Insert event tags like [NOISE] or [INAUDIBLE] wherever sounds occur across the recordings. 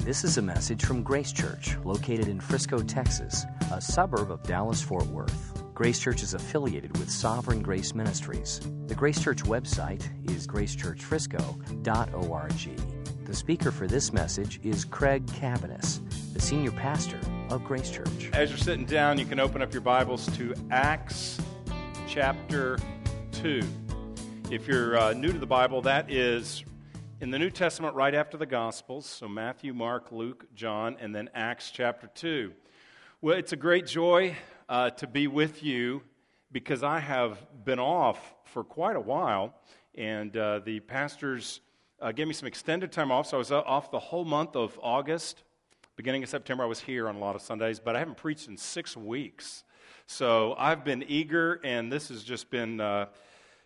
This is a message from Grace Church, located in Frisco, Texas, a suburb of Dallas Fort Worth. Grace Church is affiliated with Sovereign Grace Ministries. The Grace Church website is gracechurchfrisco.org. The speaker for this message is Craig Cabaniss, the senior pastor of Grace Church. As you're sitting down, you can open up your Bibles to Acts chapter 2. If you're uh, new to the Bible, that is in the New Testament right after the Gospels. So Matthew, Mark, Luke, John, and then Acts chapter 2. Well, it's a great joy uh, to be with you because I have been off for quite a while, and uh, the pastors uh, gave me some extended time off. So I was uh, off the whole month of August. Beginning of September, I was here on a lot of Sundays, but I haven't preached in six weeks. So I've been eager, and this has just been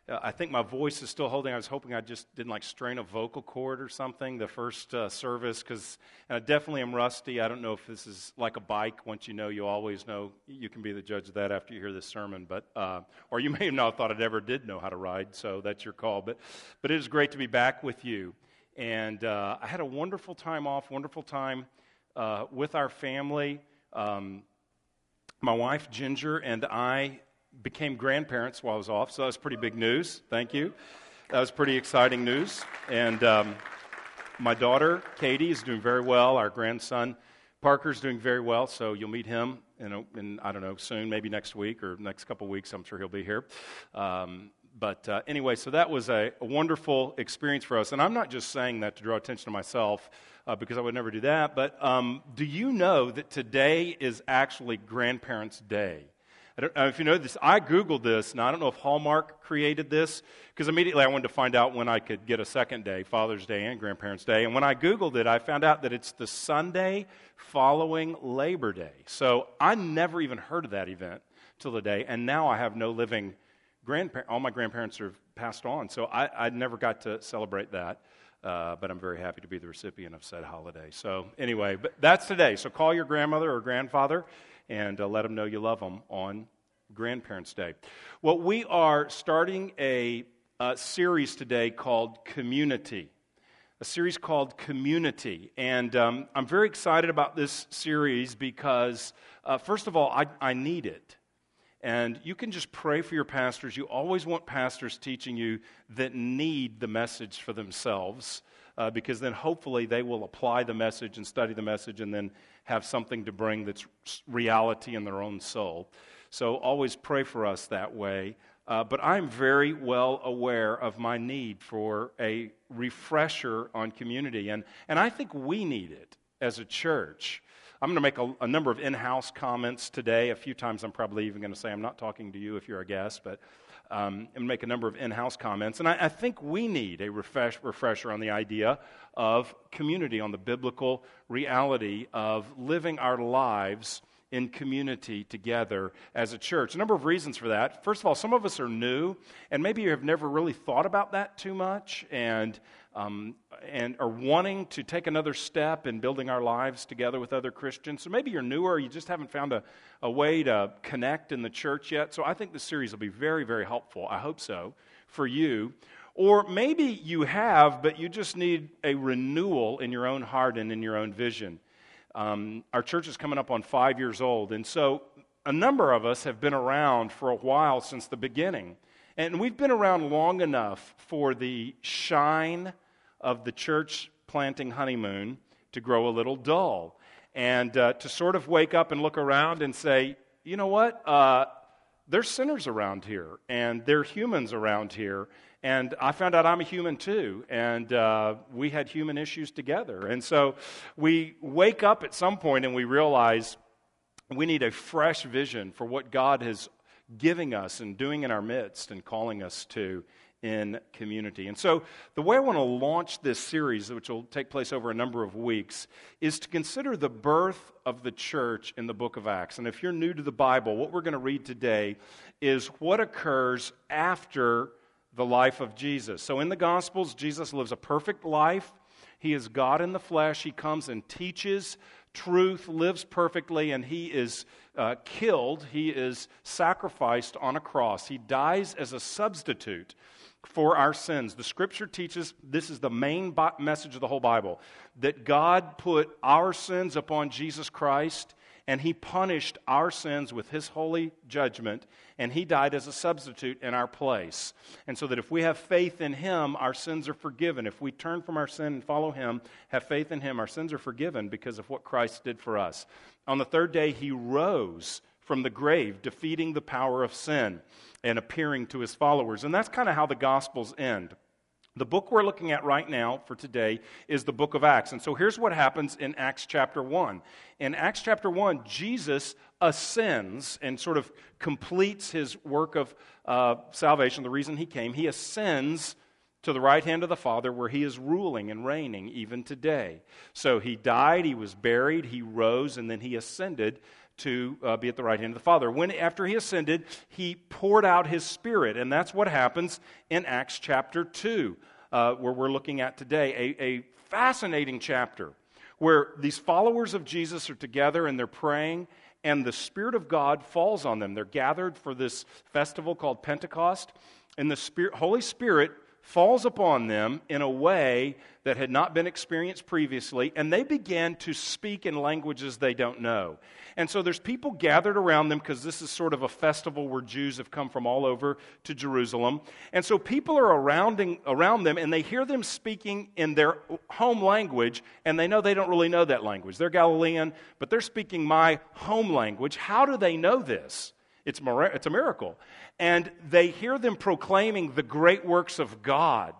uh, uh, I think my voice is still holding. I was hoping I just didn't like strain a vocal cord or something the first uh, service because I definitely am rusty. I don't know if this is like a bike. Once you know, you always know. You can be the judge of that after you hear this sermon. But uh, or you [LAUGHS] may have not thought I ever did know how to ride. So that's your call. But but it is great to be back with you. And uh, I had a wonderful time off. Wonderful time uh, with our family. Um, my wife Ginger and I became grandparents while I was off, so that was pretty big news. Thank you. That was pretty exciting news. And um, my daughter, Katie, is doing very well. Our grandson, Parker's doing very well, so you'll meet him in, in I don't know, soon, maybe next week or next couple weeks. I'm sure he'll be here. Um, but uh, anyway, so that was a, a, wonderful experience for us. And I'm not just saying that to draw attention to myself uh, because I would never do that. But um, do you know that today is actually Grandparents' Day? I don't know if you know this. I Googled this, and I don't know if Hallmark created this, because immediately I wanted to find out when I could get a second day, Father's Day and Grandparents' Day. And when I Googled it, I found out that it's the Sunday following Labor Day. So I never even heard of that event till the day, and now I have no living grandparents. All my grandparents are passed on, so I, I never got to celebrate that. Uh, but I'm very happy to be the recipient of said holiday. So, anyway, but that's today. So, call your grandmother or grandfather and uh, let them know you love them on Grandparents' Day. Well, we are starting a, a series today called Community. A series called Community. And um, I'm very excited about this series because, uh, first of all, I, I need it. And you can just pray for your pastors. You always want pastors teaching you that need the message for themselves, uh, because then hopefully they will apply the message and study the message and then have something to bring that's reality in their own soul. So always pray for us that way. Uh, but I'm very well aware of my need for a refresher on community. And, and I think we need it as a church. I'm going to make a, a number of in house comments today. A few times I'm probably even going to say, I'm not talking to you if you're a guest, but um, and make a number of in house comments. And I, I, think we need a refresh, refresher on the idea of community, on the biblical reality of living our lives in community together as a church. A number of reasons for that. First of all, some of us are new, and maybe you have never really thought about that too much, and um, and are wanting to take another step in building our lives together with other Christians. So maybe you're newer, you just haven't found a, a way to connect in the church yet. So I think this series will be very, very helpful. I hope so for you. Or maybe you have, but you just need a renewal in your own heart and in your own vision. Um, our church is coming up on five years old, and so a number of us have been around for a while since the beginning. And we've been around long enough for the shine of the church planting honeymoon to grow a little dull and uh, to sort of wake up and look around and say, you know what? Uh, there's sinners around here, and there are humans around here, and I found out I'm a human too, and uh, we had human issues together. And so we wake up at some point and we realize we need a fresh vision for what God is giving us and doing in our midst and calling us to in community. And so, the way I want to launch this series, which will take place over a number of weeks, is to consider the birth of the church in the book of Acts. And if you're new to the Bible, what we're going to read today is what occurs after the life of Jesus. So in the Gospels, Jesus lives a perfect life. He is God in the flesh. He comes and teaches truth, lives perfectly, and he is uh, killed. He is sacrificed on a cross. He dies as a substitute for our sins. The scripture teaches this is the main message of the whole Bible that God put our sins upon Jesus Christ and he punished our sins with his holy judgment, and he died as a substitute in our place. And so that if we have faith in him, our sins are forgiven. If we turn from our sin and follow him, have faith in him, our sins are forgiven because of what Christ did for us. On the third day, he rose from the grave, defeating the power of sin and appearing to his followers. And that's kind of how the Gospels end. The book we're looking at right now for today is the book of Acts. And so here's what happens in Acts chapter 1. In Acts chapter 1, Jesus ascends and sort of completes his work of uh, salvation, the reason he came. He ascends to the right hand of the Father where he is ruling and reigning even today. So he died, he was buried, he rose, and then he ascended to uh, be at the right hand of the Father. When, after he ascended, he poured out his Spirit, and that's what happens in Acts chapter 2, uh, where we're looking at today. A, a fascinating chapter where these followers of Jesus are together and they're praying, and the Spirit of God falls on them. They're gathered for this festival called Pentecost, and the Spirit, Holy Spirit falls upon them in a way that had not been experienced previously, and they began to speak in languages they don't know. And so there's people gathered around them because this is sort of a festival where Jews have come from all over to Jerusalem. And so people are around, around them and they hear them speaking in their home language, and they know they don't really know that language. They're Galilean, but they're speaking my home language. How do they know this? It's, it's a miracle. And they hear them proclaiming the great works of God.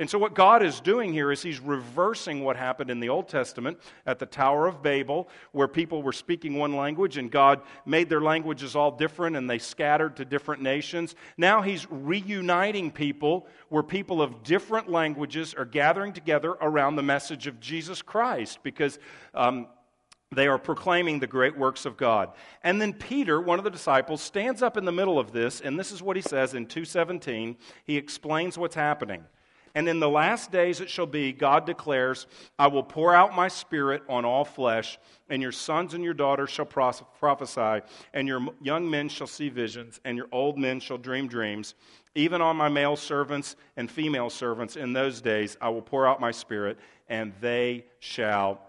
And so, what God is doing here is He's reversing what happened in the Old Testament at the Tower of Babel, where people were speaking one language and God made their languages all different and they scattered to different nations. Now He's reuniting people where people of different languages are gathering together around the message of Jesus Christ because. Um, they are proclaiming the great works of God. And then Peter, one of the disciples, stands up in the middle of this, and this is what he says in 217. He explains what's happening. And in the last days it shall be, God declares, I will pour out my spirit on all flesh, and your sons and your daughters shall prophesy, and your young men shall see visions, and your old men shall dream dreams. Even on my male servants and female servants in those days I will pour out my spirit, and they shall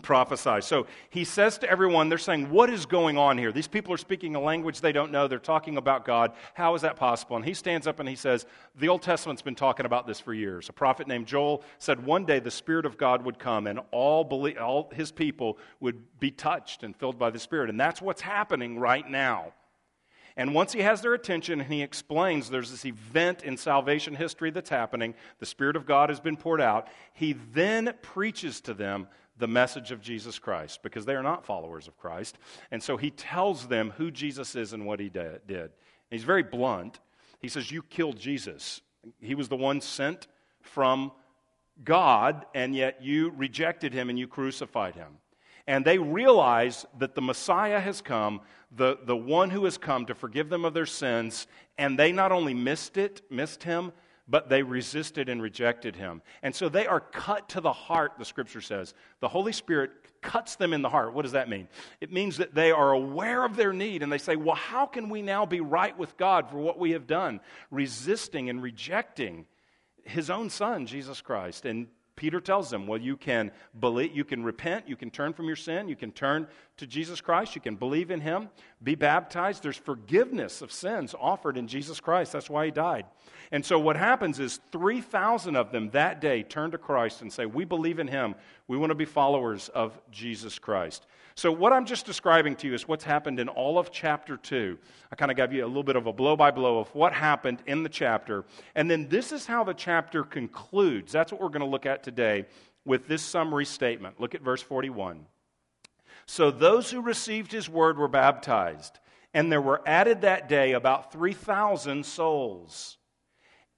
prophesy. So he says to everyone, they're saying, What is going on here? These people are speaking a language they don't know. They're talking about God. How is that possible? And he stands up and he says, The Old Testament's been talking about this for years. A prophet named Joel said one day the Spirit of God would come and all, all his people would be touched and filled by the Spirit. And that's what's happening right now. And once he has their attention and he explains there's this event in salvation history that's happening, the Spirit of God has been poured out, he then preaches to them the message of Jesus Christ because they are not followers of Christ. And so he tells them who Jesus is and what he did. And he's very blunt. He says, You killed Jesus. He was the one sent from God, and yet you rejected him and you crucified him. And they realize that the Messiah has come, the, the one who has come to forgive them of their sins, and they not only missed it, missed him, but they resisted and rejected him. And so they are cut to the heart, the scripture says. The Holy Spirit cuts them in the heart. What does that mean? It means that they are aware of their need and they say, Well, how can we now be right with God for what we have done? Resisting and rejecting his own son, Jesus Christ. And Peter tells them, well, you can believe, you can repent, you can turn from your sin, you can turn to Jesus Christ, you can believe in him, be baptized. There's forgiveness of sins offered in Jesus Christ. That's why he died. And so what happens is 3,000 of them that day turn to Christ and say, We believe in him. We want to be followers of Jesus Christ. So, what I'm just describing to you is what's happened in all of chapter 2. I kind of gave you a little bit of a blow by blow of what happened in the chapter. And then this is how the chapter concludes. That's what we're going to look at today with this summary statement. Look at verse 41. So, those who received his word were baptized, and there were added that day about 3,000 souls.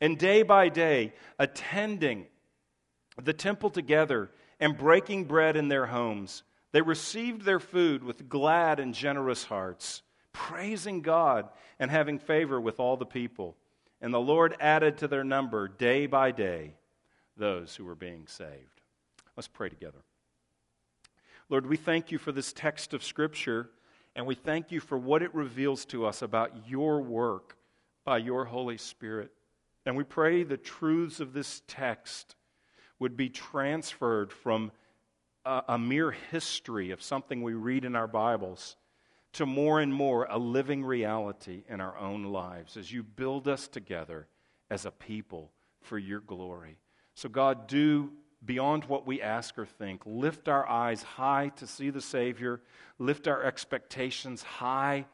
And day by day, attending the temple together and breaking bread in their homes, they received their food with glad and generous hearts, praising God and having favor with all the people. And the Lord added to their number day by day those who were being saved. Let's pray together. Lord, we thank you for this text of Scripture, and we thank you for what it reveals to us about your work by your Holy Spirit. And we pray the truths of this text would be transferred from a, a, mere history of something we read in our Bibles to more and more a living reality in our own lives as you build us together as a people for your glory. So, God, do beyond what we ask or think. Lift our eyes high to see the Savior, lift our expectations high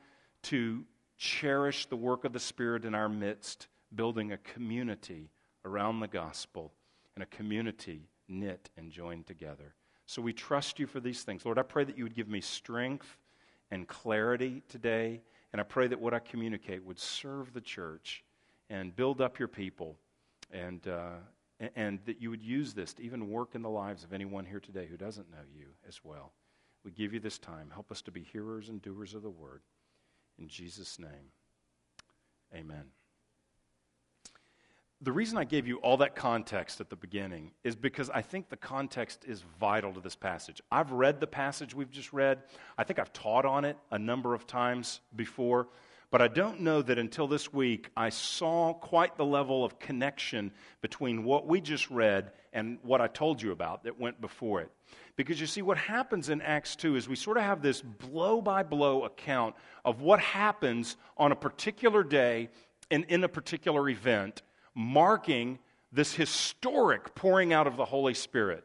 to cherish the work of the Spirit in our midst building a community around the gospel and a community knit and joined together. So we trust you for these things. Lord, I pray that you would give me strength and clarity today, and I pray that what I communicate would serve the church and build up your people, and, uh, and that you would use this to even work in the lives of anyone here today who doesn't know you as well. We give you this time. Help us to be hearers and doers of the word. In Jesus' name, amen the reason I gave you all that context at the beginning is because I think the context is vital to this passage. I've read the passage we've just read. I think I've taught on it a number of times before, but I don't know that until this week I saw quite the level of connection between what we just read and what I told you about that went before it. Because you see, what happens in Acts 2 is we sort of have this blow by blow account of what happens on a particular day and in a particular event marking this historic pouring out of the Holy Spirit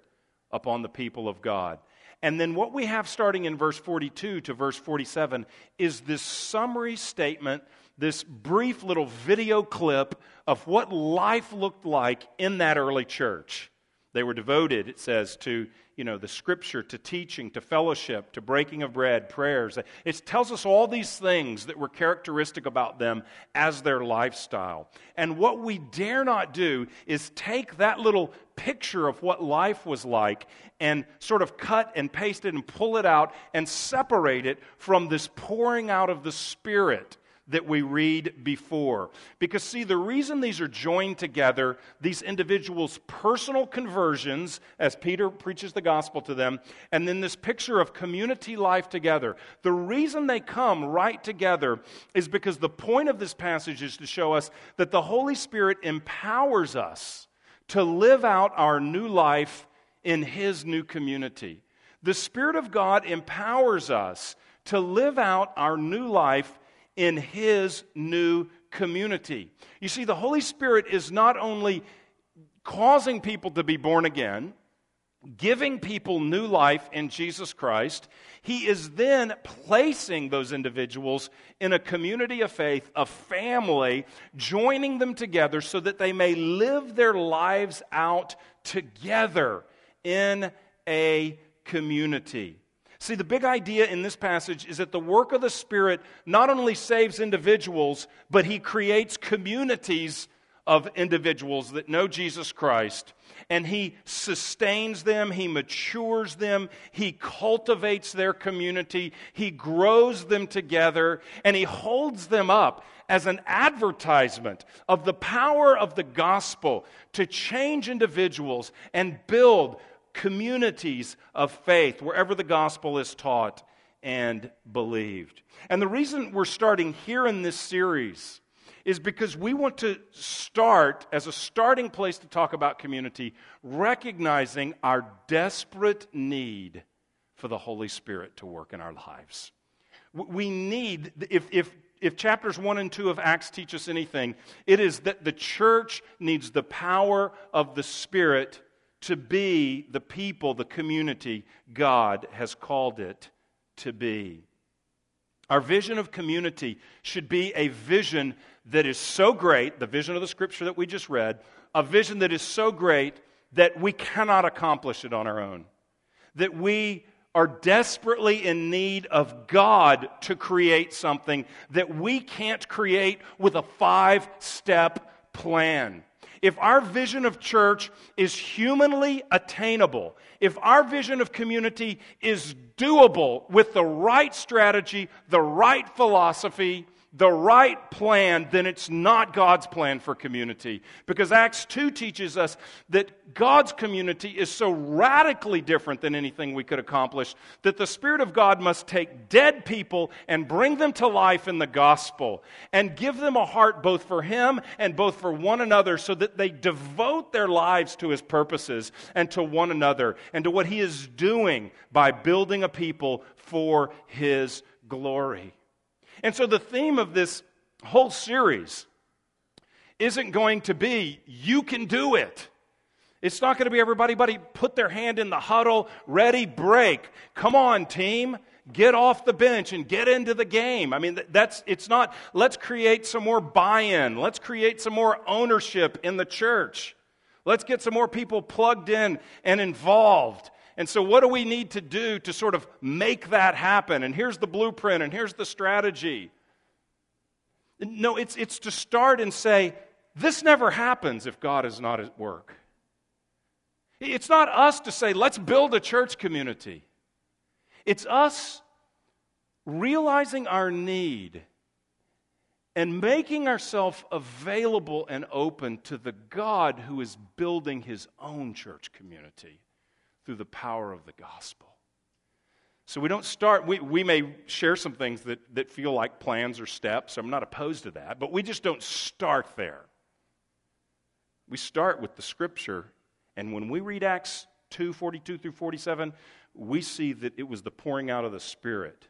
upon the people of God. And then what we have starting in verse 42 to verse 47 is this summary statement, this brief little video clip of what life looked like in that early church. They were devoted, it says, to you know, the scripture, to teaching, to fellowship, to breaking of bread, prayers. It tells us all these things that were characteristic about them as their lifestyle. And what we dare not do is take that little picture of what life was like and sort of cut and paste it and pull it out and separate it from this pouring out of the Spirit that we read before. Because, see, the reason these are joined together, these individuals' personal conversions, as Peter preaches the gospel to them, and then this picture of community life together, the reason they come right together is because the point of this passage is to show us that the Holy Spirit empowers us to live out our new life in His new community. The Spirit of God empowers us to live out our new life in his new community. You see, the Holy Spirit is not only causing people to be born again, giving people new life in Jesus Christ, he is then placing those individuals in a community of faith, a family, joining them together so that they may live their lives out together in a community. See, the big idea in this passage is that the work of the Spirit not only saves individuals, but He creates communities of individuals that know Jesus Christ. And He sustains them, He matures them, He cultivates their community, He grows them together, and He holds them up as an advertisement of the power of the gospel to change individuals and build communities of faith wherever the gospel is taught and believed. And the reason we're starting here in this series is because we want to start, as a starting place to talk about community, recognizing our desperate need for the Holy Spirit to work in our lives. We need, if, if, if chapters 1 and 2 of Acts teach us anything, it is that the church needs the power of the Spirit to be the people, the community God has called it to be. Our vision of community should be a vision that is so great, the vision of the scripture that we just read, a vision that is so great that we cannot accomplish it on our own. That we are desperately in need of God to create something that we can't create with a five step plan. If our vision of church is humanly attainable, if our vision of community is doable with the right strategy, the right philosophy, the right plan, then it's not God's plan for community. Because Acts 2 teaches us that God's community is so radically different than anything we could accomplish that the Spirit of God must take dead people and bring them to life in the gospel and give them a heart both for Him and both for one another so that they devote their lives to His purposes and to one another and to what He is doing by building a people for His glory. And so the theme of this whole series isn't going to be, you can do it. It's not going to be everybody, buddy, put their hand in the huddle, ready, break. Come on, team. Get off the bench and get into the game. I mean, that's, it's not, let's create some more buy in. Let's create some more ownership in the church. Let's get some more people plugged in and involved. And so, what do we need to do to sort of make that happen? And here's the blueprint, and here's the strategy. No, it's, it's to start and say, this never happens if God is not at work. It's not us to say, let's build a church community. It's us realizing our need and making ourselves available and open to the God who is building his own church community through the power of the gospel. So we don't start, we, we may share some things that, that feel like plans or steps. I'm not opposed to that, but we just don't start there. We start with the scripture, and when we read Acts 2 42 through 47, we see that it was the pouring out of the Spirit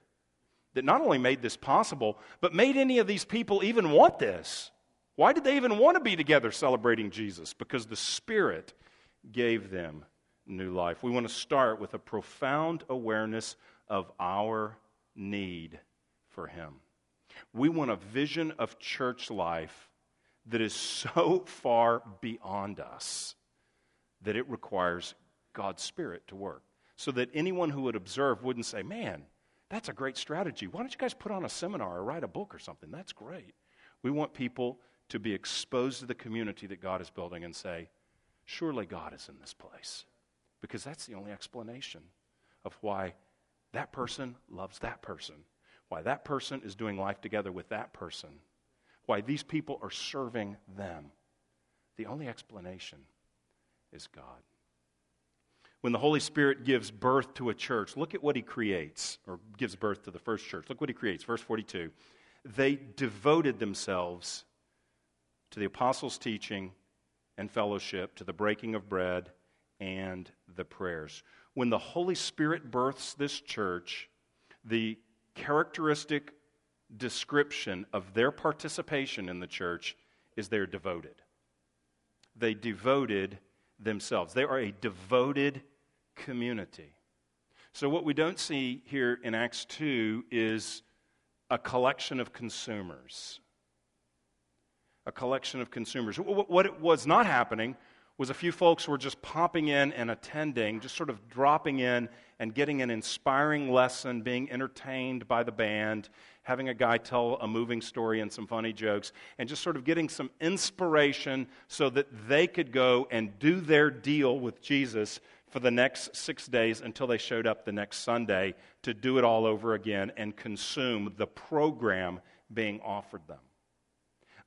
that not only made this possible, but made any of these people even want this. Why did they even want to be together celebrating Jesus? Because the Spirit gave them new life. We want to start with a profound awareness of our need for Him. We want a vision of church life that is so [LAUGHS] far beyond us that it requires God's Spirit to work. So that anyone who would observe wouldn't say, Man, that's a great strategy. Why don't you guys put on a seminar or write a book or something? That's great. We want people to be exposed to the community that God is building and say, Surely God is in this place because that's the only explanation of why that person loves that person, why that person is doing life together with that person, why these people are serving them. The only explanation is God. When the Holy Spirit gives birth to a church, look at what he creates, or gives birth to the first church. Look what he creates. Verse 42. They devoted themselves to the apostles' teaching and fellowship, to the breaking of bread and the prayers. When the Holy Spirit births this church, the characteristic description of their participation in the church is they're devoted. They devoted themselves. They are a devoted community. So, what we don't see here in Acts 2 is a collection of consumers. A collection of consumers. What was not happening was a few folks were just popping in and attending, just sort of dropping in and getting an inspiring lesson, being entertained by the band, having a guy tell a moving story and some funny jokes, and just sort of getting some inspiration so that they could go and do their deal with Jesus for the next six days until they showed up the next Sunday to do it all over again and consume the program being offered them.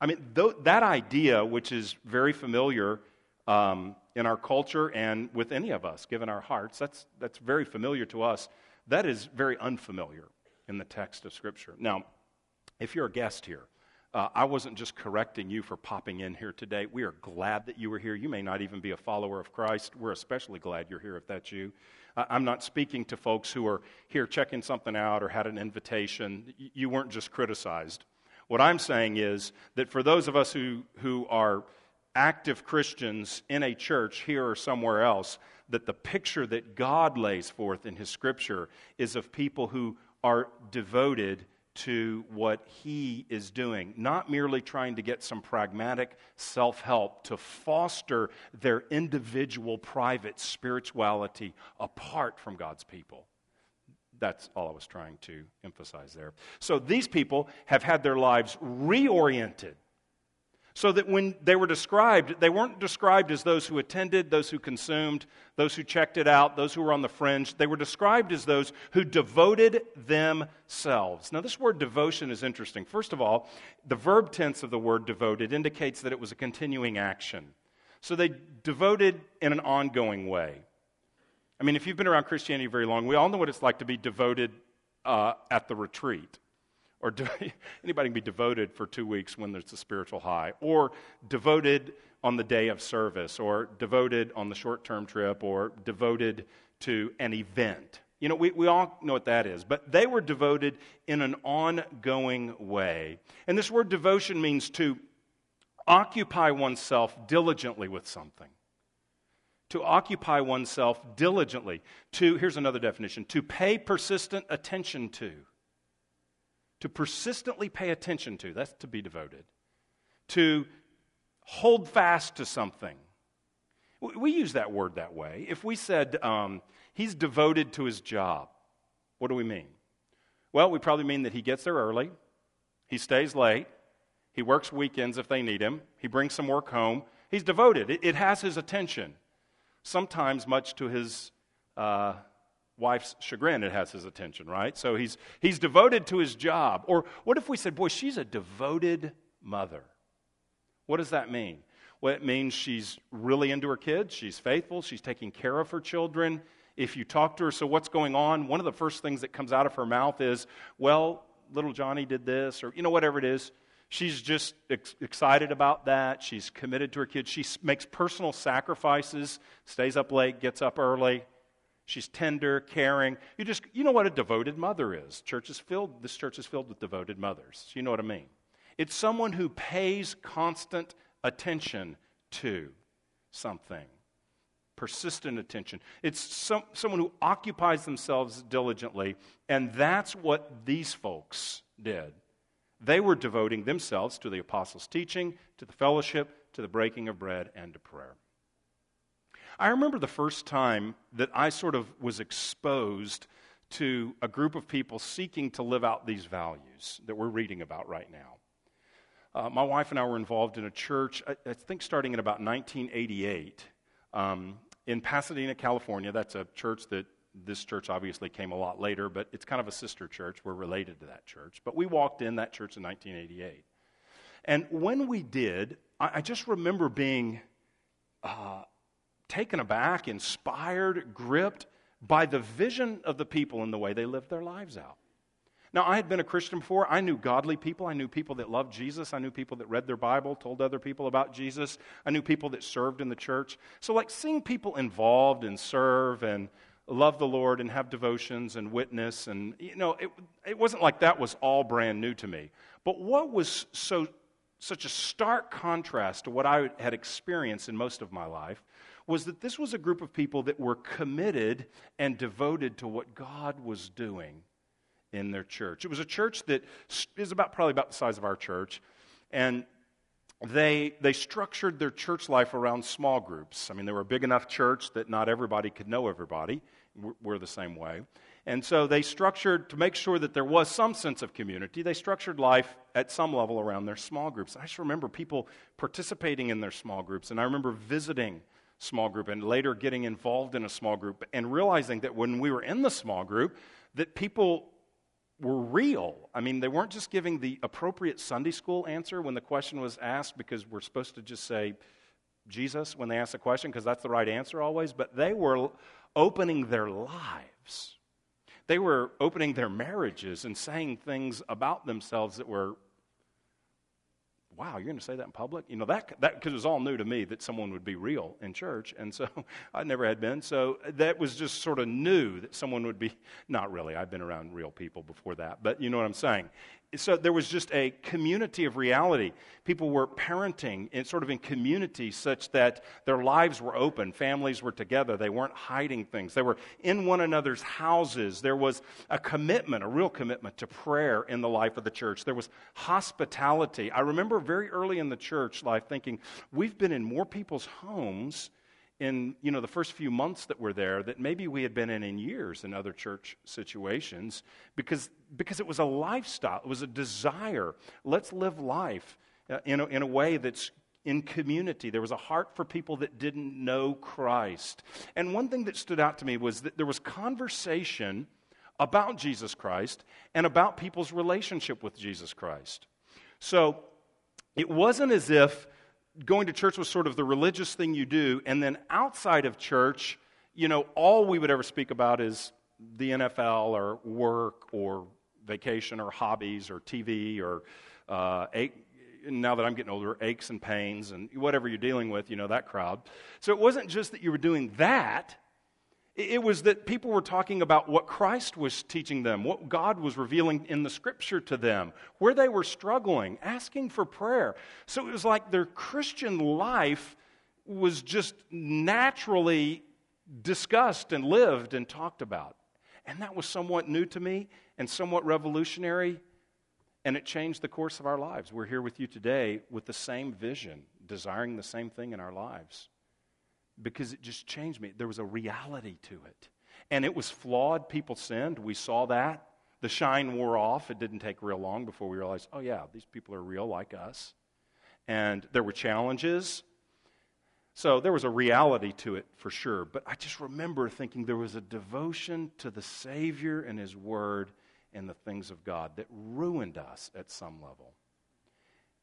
I mean, th- that idea, which is very familiar um, in our culture and with any of us, given our hearts. That's, that's very familiar to us. That is very unfamiliar in the text of Scripture. Now, if you're a guest here, uh, I wasn't just correcting you for popping in here today. We are glad that you were here. You may not even be a follower of Christ. We're especially glad you're here if that's you. Uh, I'm not speaking to folks who are here checking something out or had an invitation. You weren't just criticized. What I'm saying is that for those of us who, who are active Christians in a church here or somewhere else, that the picture that God lays forth in His Scripture is of people who are devoted to what He is doing, not merely trying to get some pragmatic self help to foster their individual private spirituality apart from God's people. That's all I was trying to emphasize there. So these people have had their lives reoriented So that when they were described, they weren't described as those who attended, those who consumed, those who checked it out, those who were on the fringe. They were described as those who devoted themselves. Now, this word devotion is interesting. First of all, the verb tense of the word devoted indicates that it was a continuing action. So they devoted in an ongoing way. I mean, if you've been around Christianity very long, we all know what it's like to be devoted uh, at the retreat. Or do, [LAUGHS] anybody can be devoted for two weeks when there's a spiritual high, or devoted on the day of service, or devoted on the short term trip, or devoted to an event. You know, we, we all know what that is. But they were devoted in an ongoing way. And this word devotion means to occupy oneself diligently with something. To occupy oneself diligently. To, here's another definition, to pay persistent attention to to persistently pay attention to, that's to be devoted, to hold fast to something. We use that word that way. If we said um, he's devoted to his job, what do we mean? Well, we probably mean that he gets there early, he stays late, he works weekends if they need him, he brings some work home. He's devoted, it, it has his attention, sometimes much to his uh, wife's chagrin, it has his attention, right? So he's, he's devoted to his job. Or what if we said, boy, she's a devoted mother? What does that mean? Well, it means she's really into her kids, she's faithful, she's taking care of her children. If you talk to her, so what's going on? One of the first things that comes out of her mouth is, well, little Johnny did this, or, you know, whatever it is. She's just ex- excited about that. She's committed to her kids. She makes personal sacrifices, stays up late, gets up early. She's tender, caring. You just you know what a devoted mother is. Church is filled this church is filled with devoted mothers. You know what I mean? It's someone who pays constant attention to something. Persistent attention. It's some, someone who occupies themselves diligently, and that's what these folks did. They were devoting themselves to the apostles' teaching, to the fellowship, to the breaking of bread, and to prayer. I remember the first time that I sort of was exposed to a group of people seeking to live out these values that we're reading about right now. Uh, my wife and I were involved in a church, I, I think starting in about 1988, um, in Pasadena, California. That's a church that this church obviously came a lot later, but it's kind of a sister church. We're related to that church. But we walked in that church in 1988. And when we did, I, I just remember being uh, taken aback, inspired, gripped by the vision of the people and the way they lived their lives out. Now, I had been a Christian before. I knew godly people. I knew people that loved Jesus. I knew people that read their Bible, told other people about Jesus. I knew people that served in the church. So, like, seeing people involved and serve and love the Lord and have devotions and witness, and, you know, it, it wasn't like that was all brand new to me. But what was so such a stark contrast to what I had experienced in most of my life was that this was a group of people that were committed and devoted to what God was doing in their church. It was a church that is about probably about the size of our church, and they they structured their church life around small groups. I mean, they were a big enough church that not everybody could know everybody. We're the same way. And so they structured, to make sure that there was some sense of community, they structured life at some level around their small groups. I just remember people participating in their small groups, and I remember visiting small group and later getting involved in a small group and realizing that when we were in the small group that people were real. I mean, they weren't just giving the appropriate Sunday school answer when the question was asked because we're supposed to just say Jesus when they ask the question because that's the right answer always, but they were opening their lives. They were opening their marriages and saying things about themselves that were wow, you're going to say that in public? You know, that, that, because it was all new to me that someone would be real in church. And so [LAUGHS] I never had been. So uh, that was just sort of new that someone would be, not really, I've been around real people before that, but you know what I'm saying so there was just a community of reality. People were parenting in sort of in community such that their lives were open. Families were together. They weren't hiding things. They were in one another's houses. There was a commitment, a real commitment to prayer in the life of the church. There was hospitality. I remember very early in the church life thinking, we've been in more people's homes in you know the first few months that we're there that maybe we had been in in years in other church situations because because it was a lifestyle it was a desire let's live life uh, in, a, in a way that's in community. There was a heart for people that didn't know Christ. And one thing that stood out to me was that there was conversation about Jesus Christ and about people's relationship with Jesus Christ. So it wasn't as if going to church was sort of the religious thing you do, and then outside of church, you know, all we would ever speak about is the NFL or work or vacation or hobbies or TV or uh, now that I'm getting older, aches and pains and whatever you're dealing with, you know, that crowd. So it wasn't just that you were doing that, it was that people were talking about what Christ was teaching them, what God was revealing in the scripture to them, where they were struggling, asking for prayer. So it was like their Christian life was just naturally discussed and lived and talked about. And that was somewhat new to me and somewhat revolutionary, and it changed the course of our lives. We're here with you today with the same vision, desiring the same thing in our lives because it just changed me. There was a reality to it. And it was flawed. People sinned. We saw that. The shine wore off. It didn't take real long before we realized, oh, yeah, these people are real like us. And there were challenges. So there was a reality to it for sure. But I just remember thinking there was a devotion to the Savior and His Word and the things of God that ruined us at some level.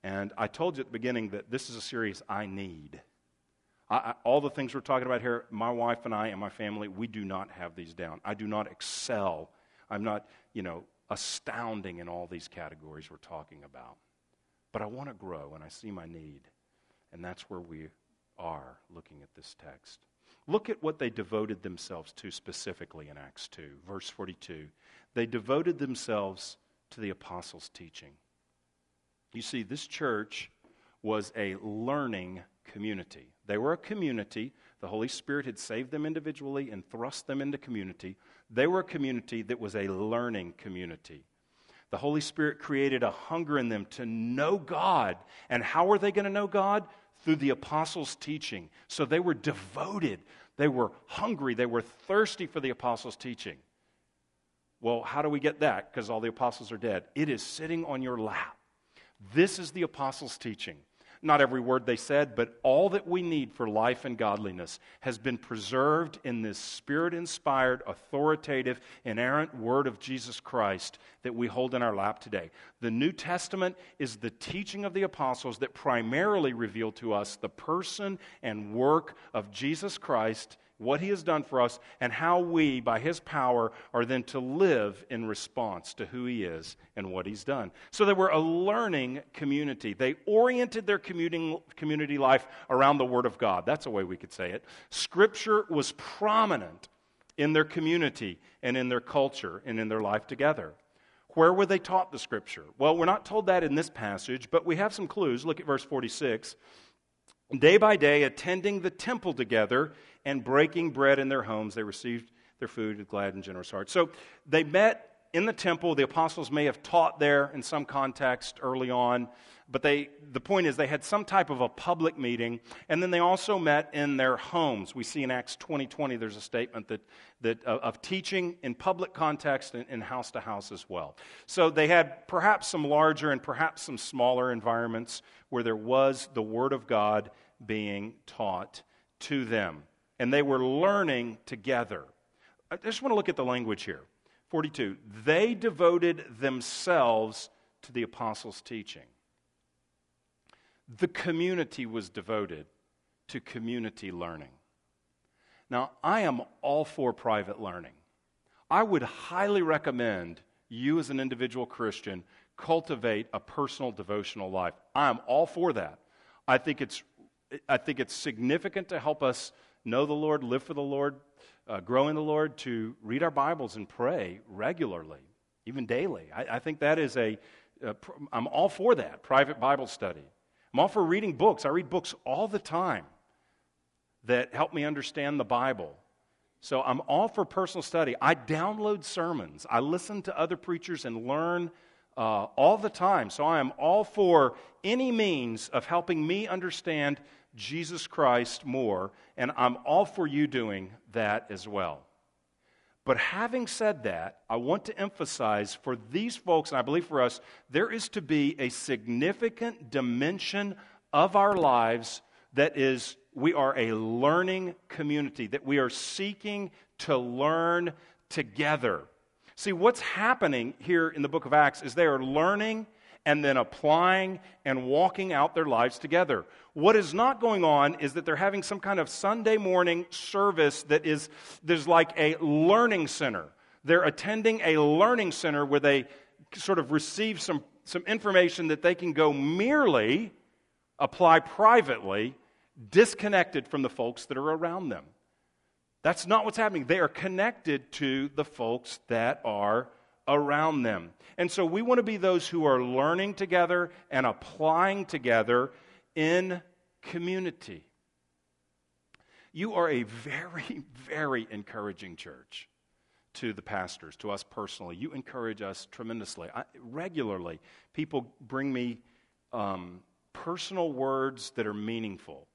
And I told you at the beginning that this is a series I need. I, all the things we're talking about here, my wife and I and my family, we do not have these down. I do not excel. I'm not, you know, astounding in all these categories we're talking about. But I want to grow and I see my need. And that's where we are looking at this text. Look at what they devoted themselves to specifically in Acts 2, verse 42. They devoted themselves to the apostles' teaching. You see, this church was a learning community. They were a community. The Holy Spirit had saved them individually and thrust them into community. They were a community that was a learning community. The Holy Spirit created a hunger in them to know God. And how were they going to know God? Through the apostles' teaching. So they were devoted. They were hungry. They were thirsty for the apostles' teaching. Well, how do we get that? Because all the apostles are dead. It is sitting on your lap. This is the apostles' teaching not every word they said, but all that we need for life and godliness has been preserved in this spirit inspired, authoritative, inerrant word of Jesus Christ that we hold in our lap today. The New Testament is the teaching of the apostles that primarily reveal to us the person and work of Jesus Christ what he has done for us, and how we, by his power, are then to live in response to who he is and what he's done. So they were a learning community. They oriented their community life around the Word of God. That's a way we could say it. Scripture was prominent in their community and in their culture and in their life together. Where were they taught the Scripture? Well, we're not told that in this passage, but we have some clues. Look at verse 46 day by day attending the temple together and breaking bread in their homes. They received their food with glad and generous hearts. So they met in the temple. The apostles may have taught there in some context early on, but they, the point is they had some type of a public meeting, and then they also met in their homes. We see in Acts 20 20, there's a statement that, that, uh, of teaching in public context and, and house to house as well. So they had perhaps some larger and perhaps some smaller environments where there was the Word of God being taught to them. And they were learning together. I just want to look at the language here. 42. They devoted themselves to the apostles' teaching. The community was devoted to community learning. Now, I am all for private learning. I would highly recommend you, as an individual Christian, cultivate a personal devotional life. I am all for that. I think it's I think it's significant to help us know the Lord, live for the Lord, uh, grow in the Lord, to read our Bibles and pray regularly, even daily. I, I think that is a. am all for that, private Bible study. I'm all for reading books. I read books all the time that help me understand the Bible. So I'm all for personal study. I download sermons, I listen to other preachers and learn uh, all the time. So I am all for any means of helping me understand Jesus Christ more, and I'm all for you doing that as well. But having said that, I want to emphasize for these folks, and I believe for us, there is to be a significant dimension of our lives that is, we are a learning community, that we are seeking to learn together. See, what's happening here in the book of Acts is they are learning and then applying and walking out their lives together. What is not going on is that they're having some kind of Sunday morning service that is there's like a learning center. They're attending a learning center where they sort of receive some, some information that they can go merely apply privately, disconnected from the folks that are around them. That's not what's happening. They are connected to the folks that are around them. And so we want to be those who are learning together and applying together in community. You are a very, [LAUGHS] very encouraging church to the pastors, to us personally. You encourage us tremendously. I, regularly, people bring me um, personal words that are meaningful.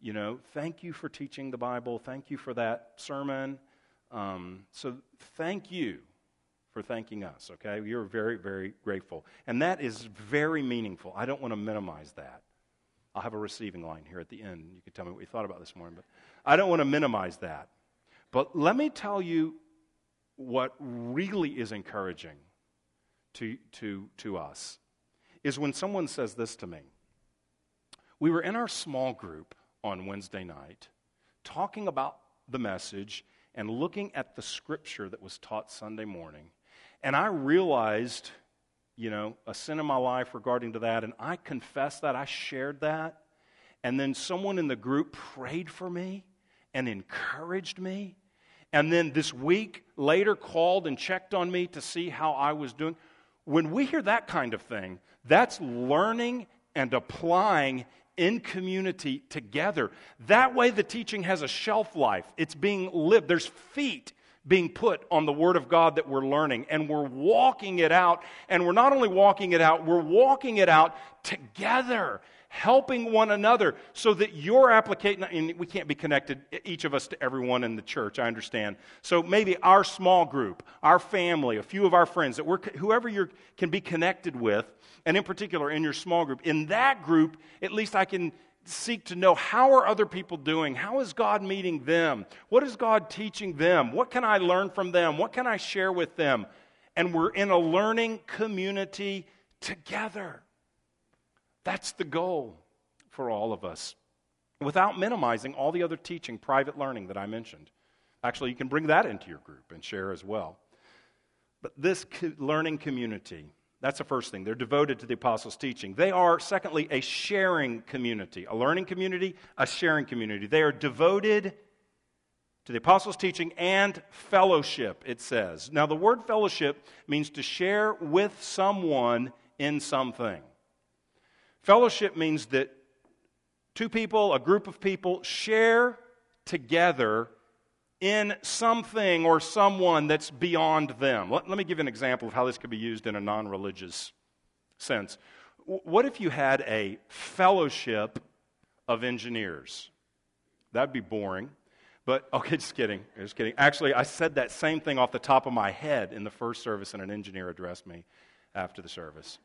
You know, thank you for teaching the Bible. Thank you for that sermon. Um, so, thank you for thanking us, okay? You're very, very grateful. And that is very meaningful. I don't want to minimize that. I'll have a receiving line here at the end. You can tell me what you thought about this morning, but I don't want to minimize that. But let me tell you what really is encouraging to, to, to us is when someone says this to me. We were in our small group on Wednesday night talking about the message and looking at the scripture that was taught Sunday morning. And I realized, you know, a sin in my life regarding to that, and I confessed that, I shared that. And then someone in the group prayed for me and encouraged me. And then this week later called and checked on me to see how I was doing. When we hear that kind of thing, that's learning and applying in community together. That way, the teaching has a shelf life. It's being lived. There's feet being put on the Word of God that we're learning, and we're walking it out. And we're not only walking it out, we're walking it out together, helping one another so that your application, and we can't be connected, each of us, to everyone in the church, I understand. So maybe our small group, our family, a few of our friends, that we're, whoever you can be connected with, and in particular in your small group, in that group, at least I can seek to know how are other people doing? How is God meeting them? What is God teaching them? What can I learn from them? What can I share with them? And we're in a learning community together. That's the goal for all of us without minimizing all the other teaching, private learning that I mentioned. Actually, you can bring that into your group and share as well. But this learning community that's the first thing. They're devoted to the apostles' teaching. They are, secondly, a sharing community, a learning community, a sharing community. They are devoted to the apostles' teaching and fellowship, it says. Now, the word fellowship means to share with someone in something. Fellowship means that two people, a group of people, share together in something or someone that's beyond them. Let, let, me give you an example of how this could be used in a non religious sense. What if you had a fellowship of engineers? That'd be boring. But, [LAUGHS] okay, just kidding. Just kidding. Actually, I said that same thing off the top of my head in the first service, and an engineer addressed me after the service.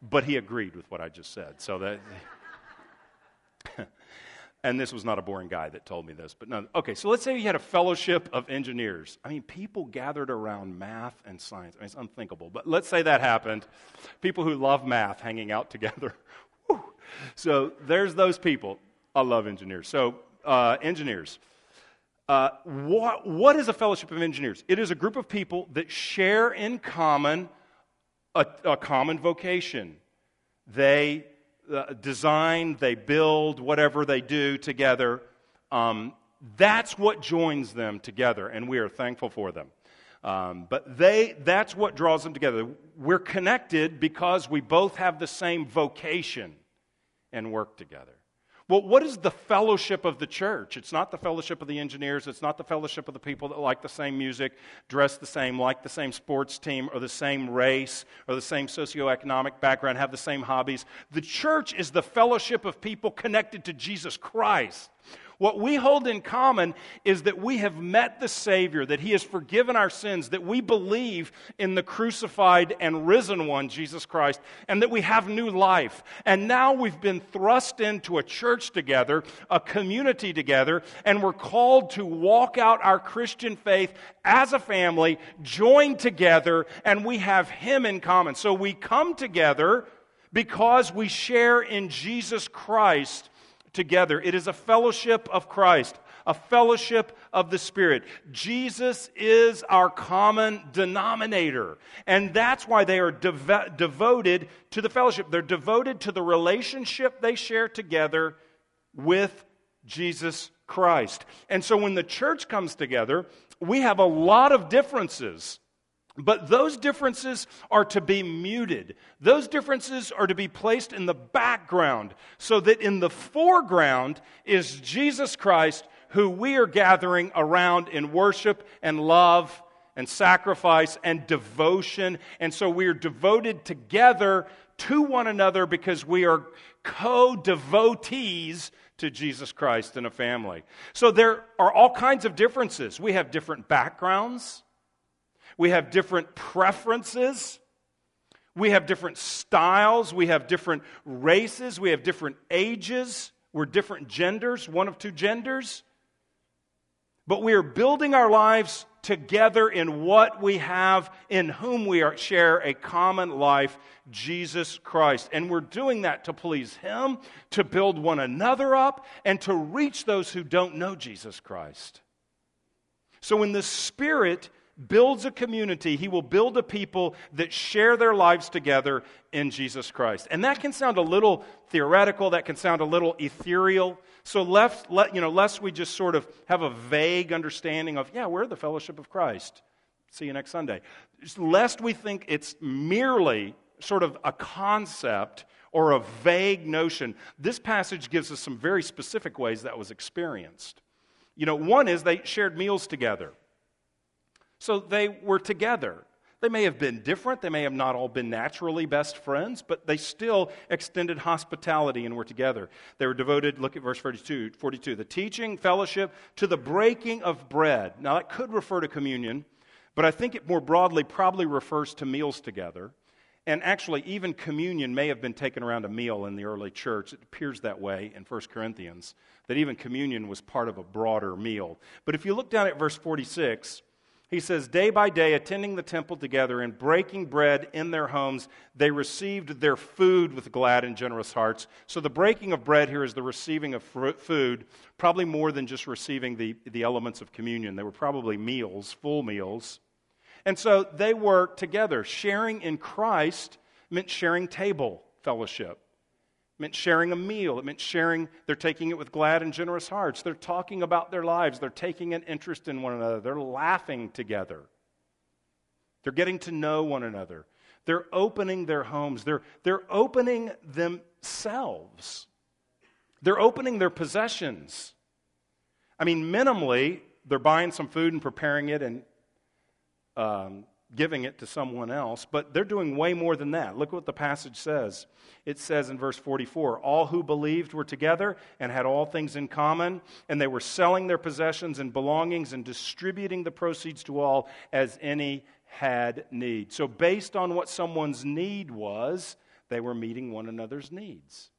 But he agreed with what I just said. So that. [LAUGHS] And this was not a boring guy that told me this, but no. Okay, so let's say you had a fellowship of engineers. I mean, people gathered around math and science. I mean, it's unthinkable, but let's say that happened. People who love math hanging out [LAUGHS] together. so there's those people. I love engineers. So, uh, engineers. Uh, what, what is a fellowship of engineers? It is a group of people that share in common a, a common vocation. They design, they build, whatever they do together. Um, that's what joins them together, and we are thankful for them. Um, but they, that's what draws them together. We're connected because we both have the same vocation and work together. Well, what is the fellowship of the church? It's not the fellowship of the engineers. It's not the fellowship of the people that like the same music, dress the same, like the same sports team, or the same race, or the same socioeconomic background, have the same hobbies. The church is the fellowship of people connected to Jesus Christ. What we hold in common is that we have met the Savior, that He has forgiven our sins, that we believe in the crucified and risen one, Jesus Christ, and that we have new life. And now we've been thrust into a church together, a community together, and we're called to walk out our Christian faith as a family, joined together, and we have Him in common. So we come together because we share in Jesus Christ together. It is a fellowship of Christ, a fellowship of the Spirit. Jesus is our common denominator. And that's why they are dev- devoted to the fellowship. They're devoted to the relationship they share together with Jesus Christ. And so when the church comes together, we have a lot of differences. But those differences are to be muted. Those differences are to be placed in the background so that in the foreground is Jesus Christ, who we are gathering around in worship and love and sacrifice and devotion. And so we are devoted together to one another because we are co devotees to Jesus Christ in a family. So there are all kinds of differences. We have different backgrounds. We have different preferences. We have different styles. We have different races. We have different ages. We're different genders, one of two genders. But we are building our lives together in what we have, in whom we are, share a common life, Jesus Christ. And we're doing that to please Him, to build one another up, and to reach those who don't know Jesus Christ. So, in the Spirit, builds a community, he will build a people that share their lives together in Jesus Christ. And that can sound a little theoretical, that can sound a little ethereal. So, left, let, you know, lest we just sort of have a vague understanding of, yeah, we're the fellowship of Christ. See you next Sunday. Lest we think it's merely sort of a concept or a vague notion, this passage gives us some very specific ways that was experienced. You know, one is they shared meals together. So they were together. They may have been different. They may have not all been naturally best friends, but they still extended hospitality and were together. They were devoted, look at verse 42, 42 the teaching, fellowship, to the breaking of bread. Now, that could refer to communion, but I think it more broadly probably refers to meals together. And actually, even communion may have been taken around a meal in the early church. It appears that way in 1 Corinthians, that even communion was part of a broader meal. But if you look down at verse 46, he says, Day by day, attending the temple together and breaking bread in their homes, they received their food with glad and generous hearts. So the breaking of bread here is the receiving of food, probably more than just receiving the, the elements of communion. They were probably meals, full meals. And so they were together. Sharing in Christ meant sharing table fellowship meant sharing a meal. It meant sharing, they're taking it with glad and generous hearts. They're talking about their lives. They're taking an interest in one another. They're laughing together. They're getting to know one another. They're opening their homes. They're, they're opening themselves. They're opening their possessions. I mean, minimally, they're buying some food and preparing it and um, giving it to someone else, but they're doing way more than that. Look what the passage says. It says in verse 44 All who believed were together and had all things in common, and they were selling their possessions and belongings and distributing the proceeds to all as any had need. So, based on what someone's need was, they were meeting one another's needs.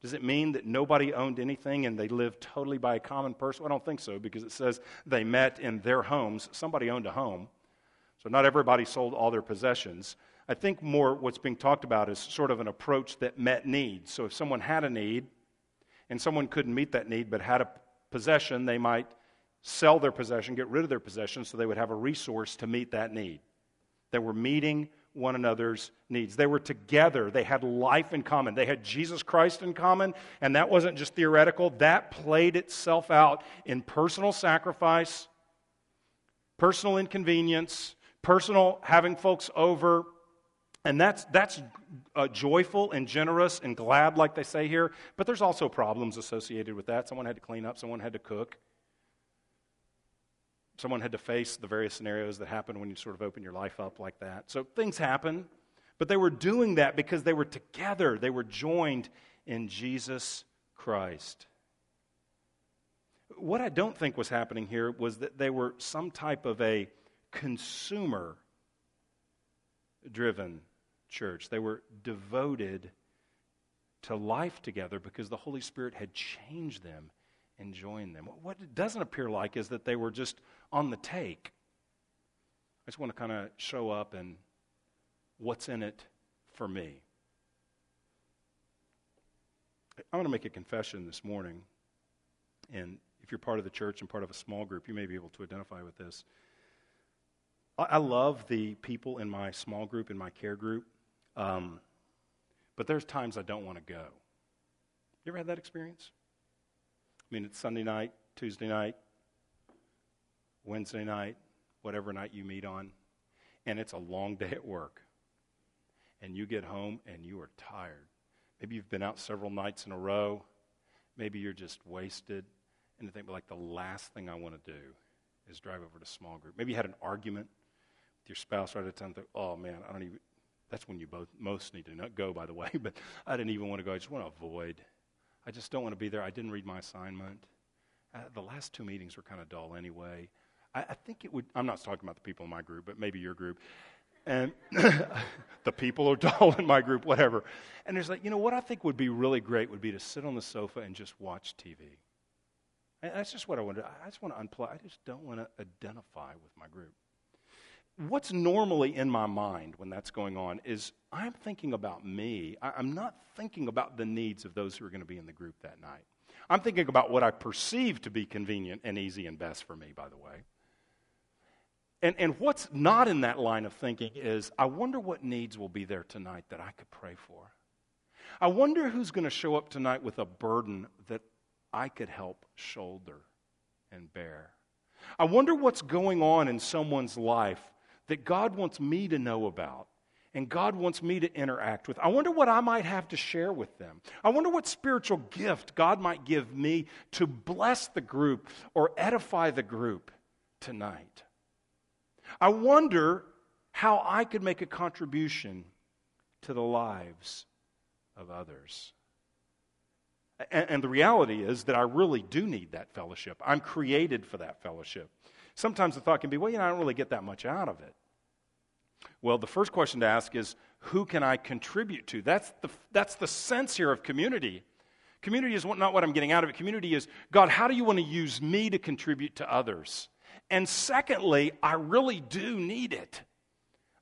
Does it mean that nobody owned anything and they lived totally by a common person? I don't think so because it says they met in their homes. Somebody owned a home. So not everybody sold all their possessions. I think more what's being talked about is sort of an approach that met needs. So if someone had a need and someone couldn't meet that need but had a possession, they might sell their possession, get rid of their possession so they would have a resource to meet that need. They were meeting one another's needs. They were together. They had life in common. They had Jesus Christ in common, and that wasn't just theoretical. That played itself out in personal sacrifice, personal inconvenience, personal, having folks over. And that's, that's uh, joyful and generous and glad, like they say here. But there's also problems associated with that. Someone had to clean up, someone had to cook, someone had to face the various scenarios that happen when you sort of open your life up like that. So things happen. But they were doing that because they were together, they were joined in Jesus Christ. what I don't think was happening here was that they were some type of a consumer driven church. They were devoted to life together because the Holy Spirit had changed them and joined them. What it doesn't appear like is that they were just on the take. I just want to kind of show up and what's in it for me. I want to make a confession this morning. And if you're part of the church and part of a small group, you may be able to identify with this. I, love the people in my small group, in my care group, um, but there's times I don't want to go. You ever had that experience? I mean, it's Sunday night, Tuesday night, Wednesday night, whatever night you meet on, and it's a long [LAUGHS] day at work. And you get home and you are tired. Maybe you've been out several nights in a row. Maybe you're just wasted. And you think, like, the last thing I want to do is drive over to small group. Maybe you had an argument your spouse right at the time. Oh, man, I don't even. That's when you both most need to not go, by the way. [LAUGHS] But I didn't even want to go. I just want to avoid. I just don't want to be there. I didn't read my assignment. Uh, the last two meetings were kind of dull anyway. I, I think it would. I'm not talking about the people in my group, but maybe your group and [LAUGHS] the people are [LAUGHS] dull in my group, whatever. And there's like, you know, what I think would be really great would be to sit on the sofa and just watch TV. And that's just what I want to I just want to unplug. I just don't want to identify with my group. What's normally in my mind when that's going on is I'm thinking about me. I'm not thinking about the needs of those who are going to be in the group that night. I'm thinking about what I perceive to be convenient and easy and best for me, by the way. And, and what's not in that line of thinking is I wonder what needs will be there tonight that I could pray for. I wonder who's going to show up tonight with a burden that I could help shoulder and bear. I wonder what's going on in someone's life that God wants me to know about and God wants me to interact with. I wonder what I might have to share with them. I wonder what spiritual gift God might give me to bless the group or edify the group tonight. I wonder how I could make a contribution to the lives of others. And, and, the reality is that I really do need that fellowship. I'm created for that fellowship. Sometimes the thought can be, well, you know, I don't really get that much out of it. Well, the first question to ask is, who can I contribute to? That's the, that's the sense here of community. Community is not what I'm getting out of it. Community is, God, how do you want to use me to contribute to others? And secondly, I really do need it.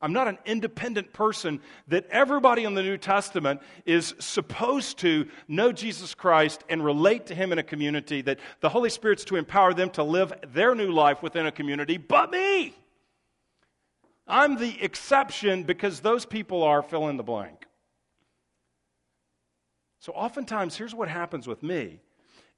I'm not an independent person that everybody in the New Testament is supposed to know Jesus Christ and relate to Him in a community, that the Holy Spirit's to empower them to live their new life within a community, but me. I'm the exception because those people are fill in the blank. So oftentimes, here's what happens with me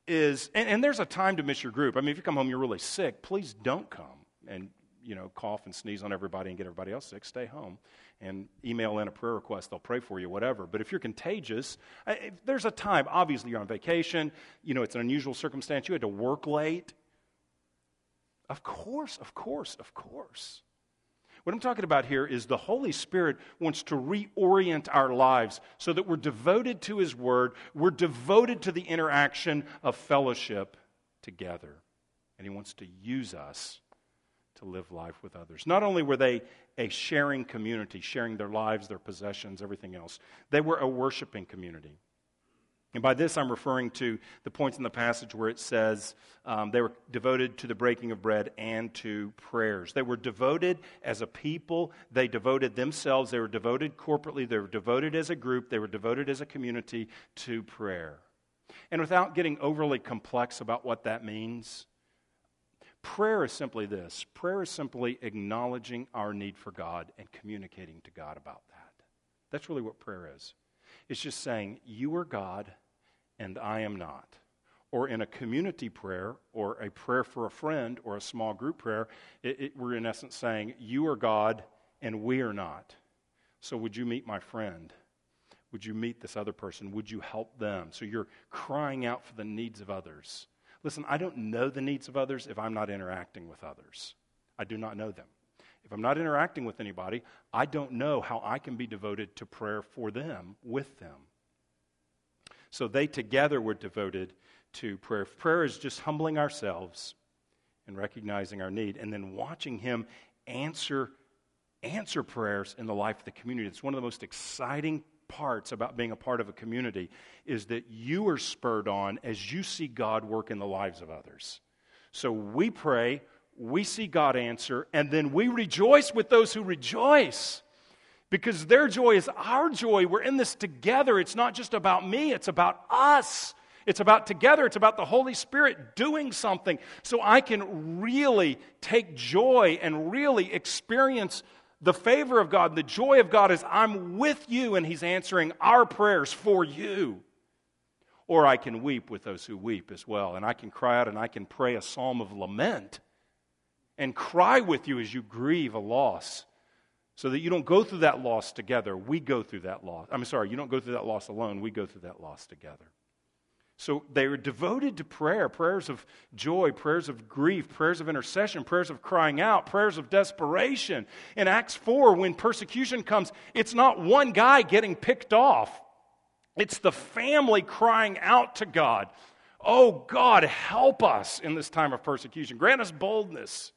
is, and, and, there's a time to miss your group. I mean, if you come home, you're really sick, please don't come and, you know, cough and sneeze on everybody and get everybody else sick. Stay home and email in a prayer request. They'll pray for you, whatever. But if you're contagious, if there's a time. Obviously, you're on vacation. You know, it's an unusual circumstance. You had to work late. Of course, of course, of course. What I'm talking about here is the Holy Spirit wants to reorient our lives so that we're devoted to His Word, we're devoted to the interaction of fellowship together. And He wants to use us to live life with others. Not only were they a sharing community, sharing their lives, their possessions, everything else, they were a worshiping community. And by this, I'm referring to the points in the passage where it says um, they were devoted to the breaking of bread and to prayers. They were devoted as a people. They devoted themselves. They were devoted corporately. They were devoted as a group. They were devoted as a community to prayer. And without getting overly complex about what that means, prayer is simply this prayer is simply acknowledging our need for God and communicating to God about that. That's really what prayer is. It's just saying, You are God and I am not. Or in a community prayer, or a prayer for a friend, or a small group prayer, it, it, we're in essence saying, You are God and we are not. So would you meet my friend? Would you meet this other person? Would you help them? So you're crying out for the needs of others. Listen, I don't know the needs of others if I'm not interacting with others. I do not know them. If I'm not interacting with anybody, I don't know how I can be devoted to prayer for them, with them. So they together were devoted to prayer. Prayer is just humbling ourselves and recognizing our need, and then watching Him answer answer prayers in the life of the community. It's one of the most exciting parts about being a part of a community is that you are spurred on as you see God work in the lives of others. So we pray, we see God answer, and then we rejoice with those who rejoice. Because their joy is our joy. We're in this together. It's not just about me, it's about us. It's about together, it's about the Holy Spirit doing something so I can really take joy and really experience the favor of God, the joy of God is I'm with you and He's answering our prayers for you. Or I can weep with those who weep as well. And I can cry out and I can pray a psalm of lament and cry with you as you grieve a loss so that you don't go through that loss together. We go through that loss. I'm sorry, you don't go through that loss alone. We go through that loss together. So they were devoted to prayer prayers of joy, prayers of grief, prayers of intercession, prayers of crying out, prayers of desperation. In Acts 4, when persecution comes, it's not one guy getting picked off, it's the family crying out to God. Oh, God, help us in this time of persecution. Grant us boldness.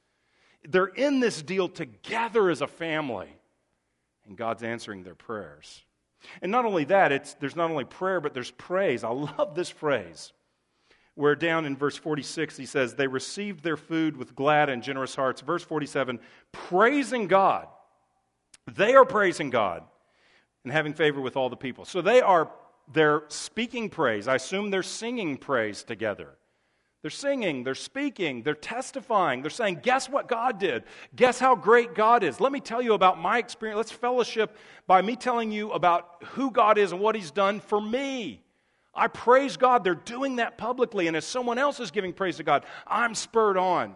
They're in this deal together as a family, and God's answering their prayers. And not only that, it's, there's not only prayer, but there's praise. I love this phrase. Where down in verse 46, he says, They received their food with glad and generous hearts. Verse 47, praising God. They are praising God and having favor with all the people. So they are they're speaking praise. I assume they're singing praise together. They're singing, they're speaking, they're testifying. They're saying, Guess what God did? Guess how great God is? Let me tell you about my experience. Let's fellowship by me telling you about who God is and what He's done for me. I praise God. They're doing that publicly. And as someone else is giving praise to God, I'm spurred on.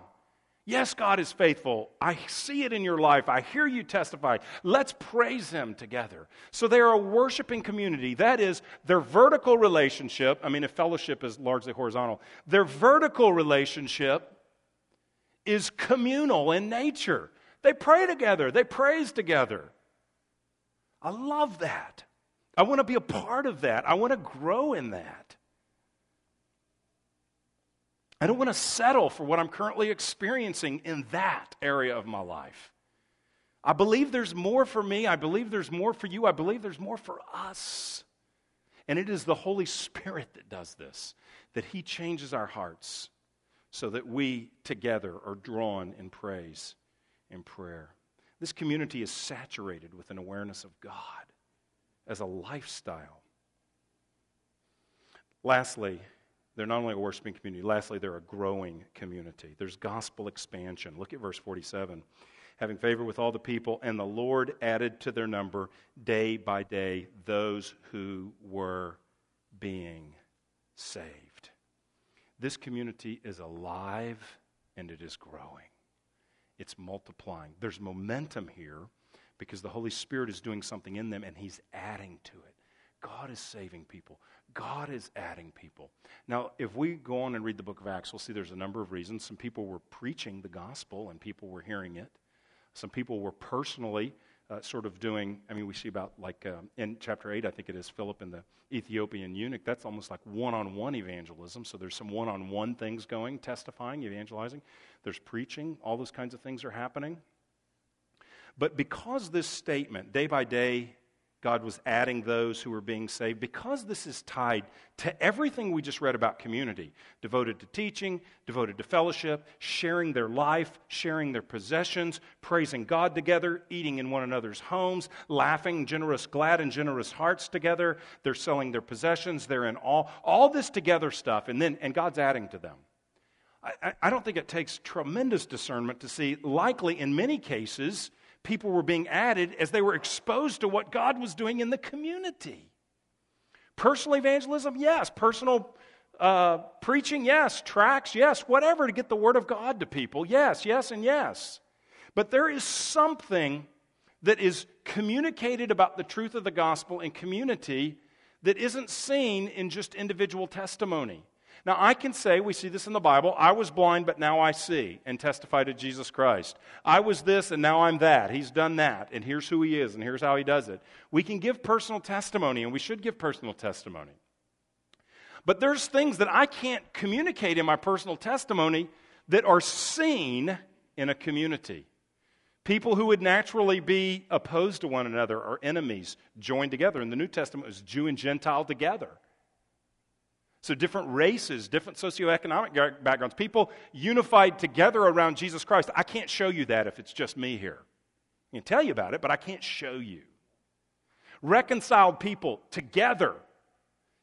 Yes, God is faithful. I see it in your life. I hear you testify. Let's praise Him together. So they are a worshiping community. That is their vertical relationship. I mean, if fellowship is largely horizontal, their vertical relationship is communal in nature. They pray together, they praise together. I love that. I want to be a part of that. I want to grow in that. I don't want to settle for what I'm currently experiencing in that area of my life. I believe there's more for me. I believe there's more for you. I believe there's more for us. And it is the Holy Spirit that does this, that He changes our hearts so that we together are drawn in praise and prayer. This community is saturated with an awareness of God as a lifestyle. Lastly, they're not only a worshiping community, lastly, they're a growing community. There's gospel expansion. Look at verse 47. Having favor with all the people, and the Lord added to their number day by day those who were being saved. This community is alive and it is growing. It's multiplying. There's momentum here because the Holy Spirit is doing something in them and He's adding to it. God is saving people. God is adding people. Now, if we go on and read the book of Acts, we'll see there's a number of reasons. Some people were preaching the gospel and people were hearing it. Some people were personally uh, sort of doing, I mean, we see about like uh, in chapter 8, I think it is Philip and the Ethiopian eunuch. That's almost like one on one evangelism. So there's some one on one things going, testifying, evangelizing. There's preaching. All those kinds of things are happening. But because this statement, day by day, God was adding those who were being saved because this is tied to everything we just read about community devoted to teaching, devoted to fellowship, sharing their life, sharing their possessions, praising God together, eating in one another's homes, laughing, generous, glad, and generous hearts together. They're selling their possessions, they're in all, all this together stuff, and then and God's adding to them. I, I don't think it takes tremendous discernment to see, likely in many cases, people were being added as they were exposed to what God was doing in the community. Personal evangelism, yes. Personal uh, preaching, yes. Tracts, yes. Whatever to get the word of God to people, yes, yes, and yes. But there is something that is communicated about the truth of the gospel in community that isn't seen in just individual testimony. Now, I can say, we see this in the Bible, I was blind, but now I see, and testify to Jesus Christ. I was this, and now I'm that. He's done that, and here's who he is, and here's how he does it. We can give personal testimony, and we should give personal testimony. But there's things that I can't communicate in my personal testimony that are seen in a community. People who would naturally be opposed to one another or enemies joined together. In the New Testament, it was Jew and Gentile together. So, different races, different socioeconomic backgrounds, people unified together around Jesus Christ. I can't show you that if it's just me here. I can tell you about it, but I can't show you. Reconciled people together,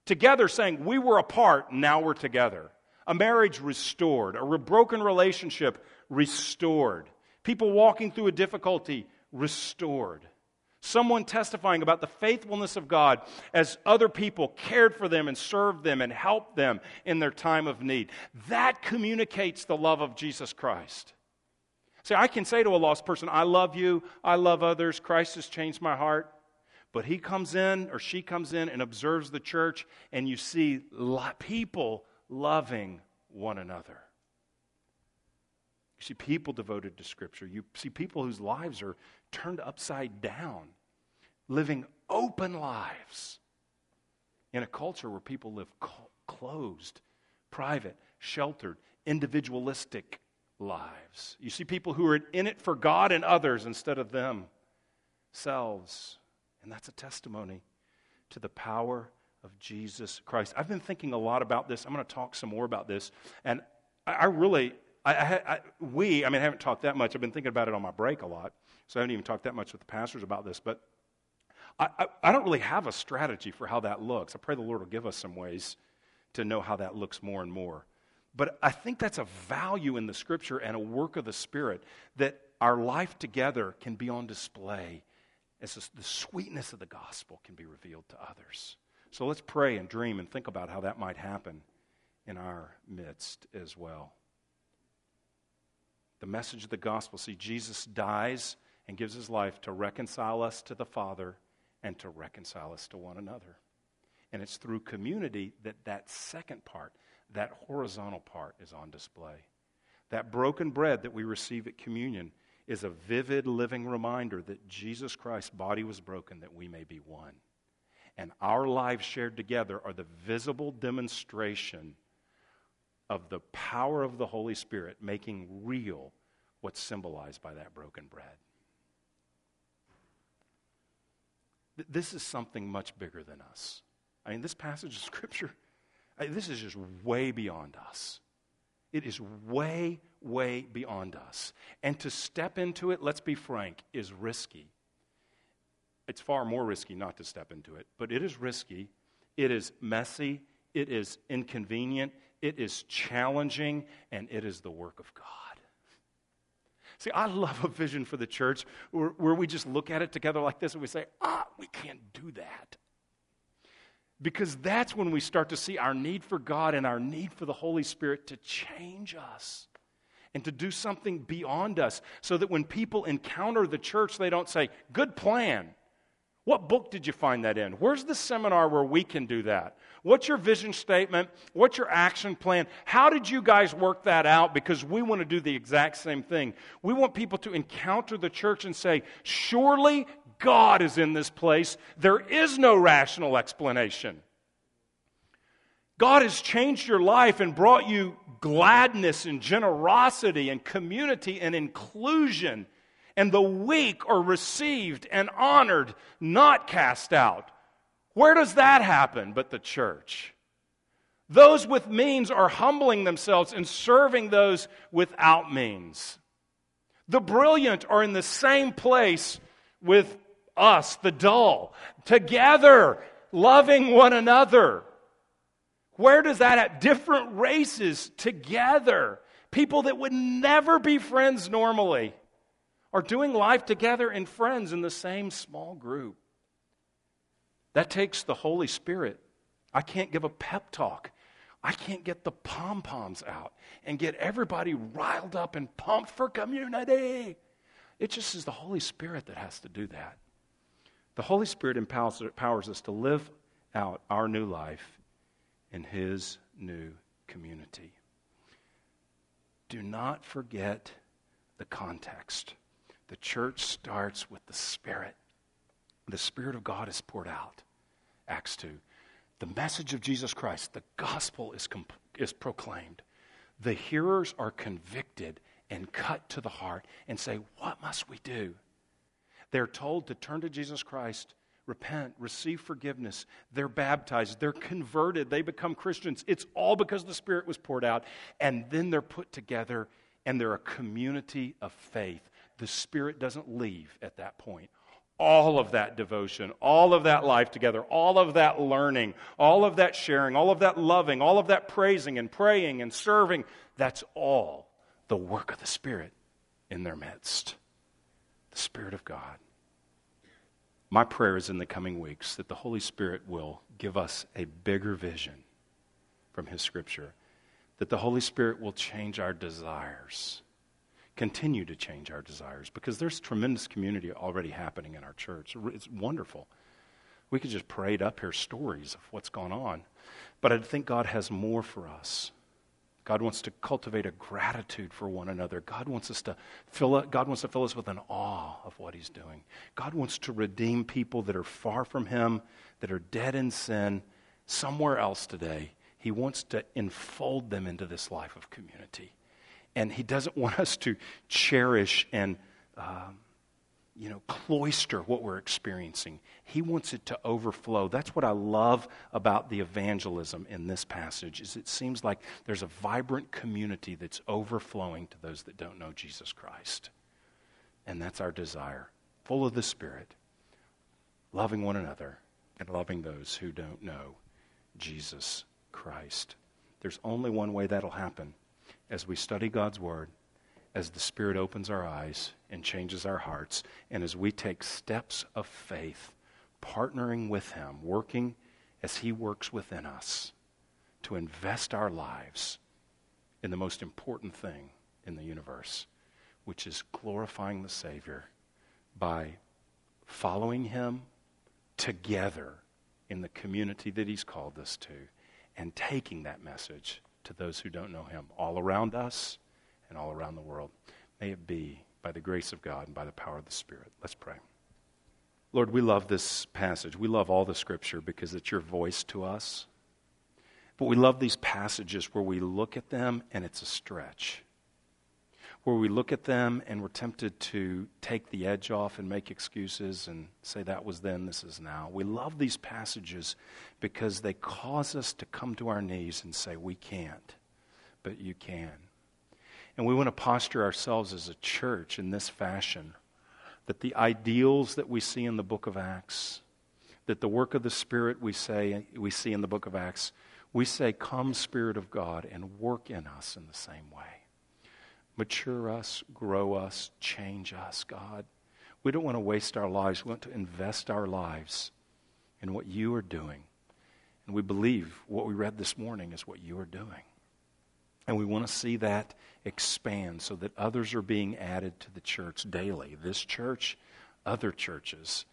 together saying, We were apart, now we're together. A marriage restored, a broken relationship restored, people walking through a difficulty restored. Someone testifying about the faithfulness of God as other people cared for them and served them and helped them in their time of need. That communicates the love of Jesus Christ. See, I can say to a lost person, I love you, I love others, Christ has changed my heart. But he comes in or she comes in and observes the church, and you see people loving one another. You see people devoted to Scripture. You see people whose lives are turned upside down, living open lives in a culture where people live closed, private, sheltered, individualistic lives. You see people who are in it for God and others instead of themselves. And that's a testimony to the power of Jesus Christ. I've been thinking a lot about this. I'm going to talk some more about this. And I really, I, I, we, I mean, I haven't talked that much. I've been thinking about it on my break a lot. So I haven't even talked that much with the pastors about this. But I, I, I don't really have a strategy for how that looks. I pray the Lord will give us some ways to know how that looks more and more. But I think that's a value in the scripture and a work of the Spirit that our life together can be on display as the sweetness of the gospel can be revealed to others. So let's pray and dream and think about how that might happen in our midst as well. The message of the gospel see, Jesus dies and gives his life to reconcile us to the Father and to reconcile us to one another. And it's through community that that second part, that horizontal part, is on display. That broken bread that we receive at communion is a vivid living reminder that Jesus Christ's body was broken that we may be one. And our lives shared together are the visible demonstration of the power of the Holy Spirit making real what's symbolized by that broken bread. This is something much bigger than us. I mean, this passage of Scripture, I this is just way beyond us. It is way, way beyond us. And to step into it, let's be frank, is risky. It's far more risky not to step into it, but it is risky. It is messy. It is inconvenient. It is challenging. And it is the work of God. See, I love a vision for the church where, where we just look at it together like this and we say, ah, we can't do that. Because that's when we start to see our need for God and our need for the Holy Spirit to change us and to do something beyond us so that when people encounter the church, they don't say, Good plan. What book did you find that in? Where's the seminar where we can do that? What's your vision statement? What's your action plan? How did you guys work that out? Because we want to do the exact same thing. We want people to encounter the church and say, Surely God is in this place. There is no rational explanation. God has changed your life and brought you gladness and generosity and community and inclusion. And the weak are received and honored, not cast out. Where does that happen but the church? Those with means are humbling themselves and serving those without means. The brilliant are in the same place with us, the dull, together, loving one another. Where does that at? Different races together. People that would never be friends normally are doing life together in friends in the same small group. That takes the Holy Spirit. I can't give a pep talk. I can't get the pom poms out and get everybody riled up and pumped for community. It just is the Holy Spirit that has to do that. The Holy Spirit empowers, empowers us to live out our new life in His new community. Do not forget the context. The church starts with the Spirit. The Spirit of God is poured out. Acts 2. the message of Jesus Christ, the gospel is, comp- is proclaimed. The hearers are convicted and cut to the heart and say, What must we do? They're told to turn to Jesus Christ, repent, receive forgiveness. They're baptized, they're converted, they become Christians. It's all because the Spirit was poured out. And then they're put together and they're a community of faith. The Spirit doesn't leave at that point all of that devotion, all of that life together, all of that learning, all of that sharing, all of that loving, all of that praising and praying and serving, that's all the work of the Spirit in their midst. The Spirit of God. My prayer is in the coming weeks that the Holy Spirit will give us a bigger vision from His Scripture, that the Holy Spirit will change our desires continue to change our desires because there's tremendous community already happening in our church. It's wonderful. We could just parade up here stories of what's gone on. But I think God has more for us. God wants to cultivate a gratitude for one another. God wants us to fill it, God wants to fill us with an awe of what he's doing. God wants to redeem people that are far from him, that are dead in sin, somewhere else today. He wants to enfold them into this life of community. And he doesn't [LAUGHS] want us to cherish and, um, you know, cloister what we're experiencing. He wants it to overflow. That's what I love about the evangelism in this passage is it seems like there's a vibrant community that's overflowing to those that don't know Jesus Christ. And that's our desire, full of the Spirit, loving one another and loving those who don't know Jesus Christ. There's only one way that'll happen as we study God's Word, as the Spirit opens our eyes and changes our hearts, and as we take steps of faith, partnering with Him, working as He works within us to invest our lives in the most important thing in the universe, which is glorifying the Savior by following Him together in the community that He's called us to and taking that message to those who don't know him, all around us and all around the world. May it be by the grace of God and by the power of the Spirit. Let's pray. Lord, we love this passage. We love all the scripture because it's your voice to us. But we love these passages where we look at them and it's a stretch where we look at them and we're tempted to take the edge off and make excuses and say that was then, this is now. We love these passages because they cause us to come to our knees and say, We can't, but you can. And we want to posture ourselves as a church in this fashion that the ideals that we see in the book of Acts, that the work of the Spirit we say we see in the book of Acts, we say, Come, Spirit of God, and work in us in the same way. Mature us, grow us, change us, God. We don't want to waste our lives. We want to invest our lives in what you are doing. And we believe what we read this morning is what you are doing. And we want to see that expand so that others are being added to the church daily. This church, other churches,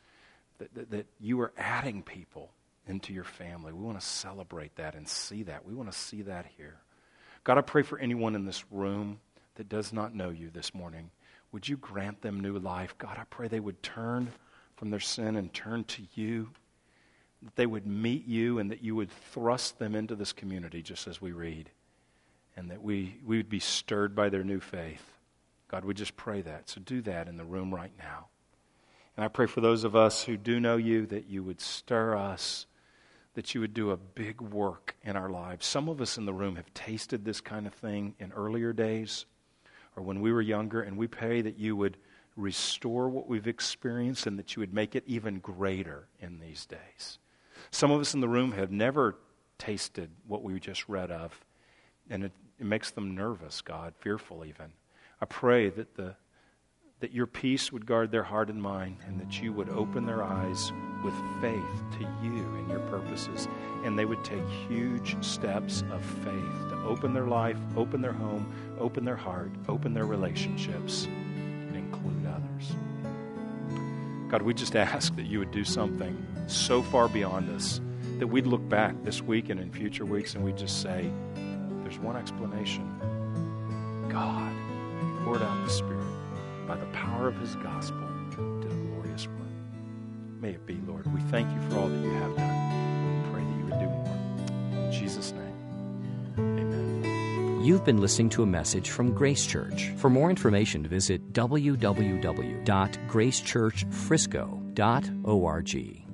that, that, that you are adding people into your family. We want to celebrate that and see that. We want to see that here. God, I pray for anyone in this room that does not know you this morning, would you grant them new life? God, I pray they would turn from their sin and turn to you, that they would meet you, and that you would thrust them into this community, just as we read, and that we, we would be stirred by their new faith. God, we just pray that. So do that in the room right now. And I pray for those of us who do know you that you would stir us, that you would do a big work in our lives. Some of us in the room have tasted this kind of thing in earlier days or when we were younger, and we pray that you would restore what we've experienced and that you would make it even greater in these days. Some of us in the room have never tasted what we just read of, and it, it makes them nervous, God, fearful even. I pray that the that your peace would guard their heart and mind, and that you would open their eyes with faith to you and your purposes, and they would take huge steps of faith to open their life, open their home, open their heart, open their relationships, and include others. God, we just ask that you would do something so far beyond us that we'd look back this week and in future weeks and we'd just say, there's one explanation God poured out the Spirit by the power of his gospel, did a glorious work. May it be, Lord. We thank you for all that you have done. We pray that you would do more. In Jesus' name, amen. You've been listening to a message from Grace Church. For more information, visit www.gracechurchfrisco.org.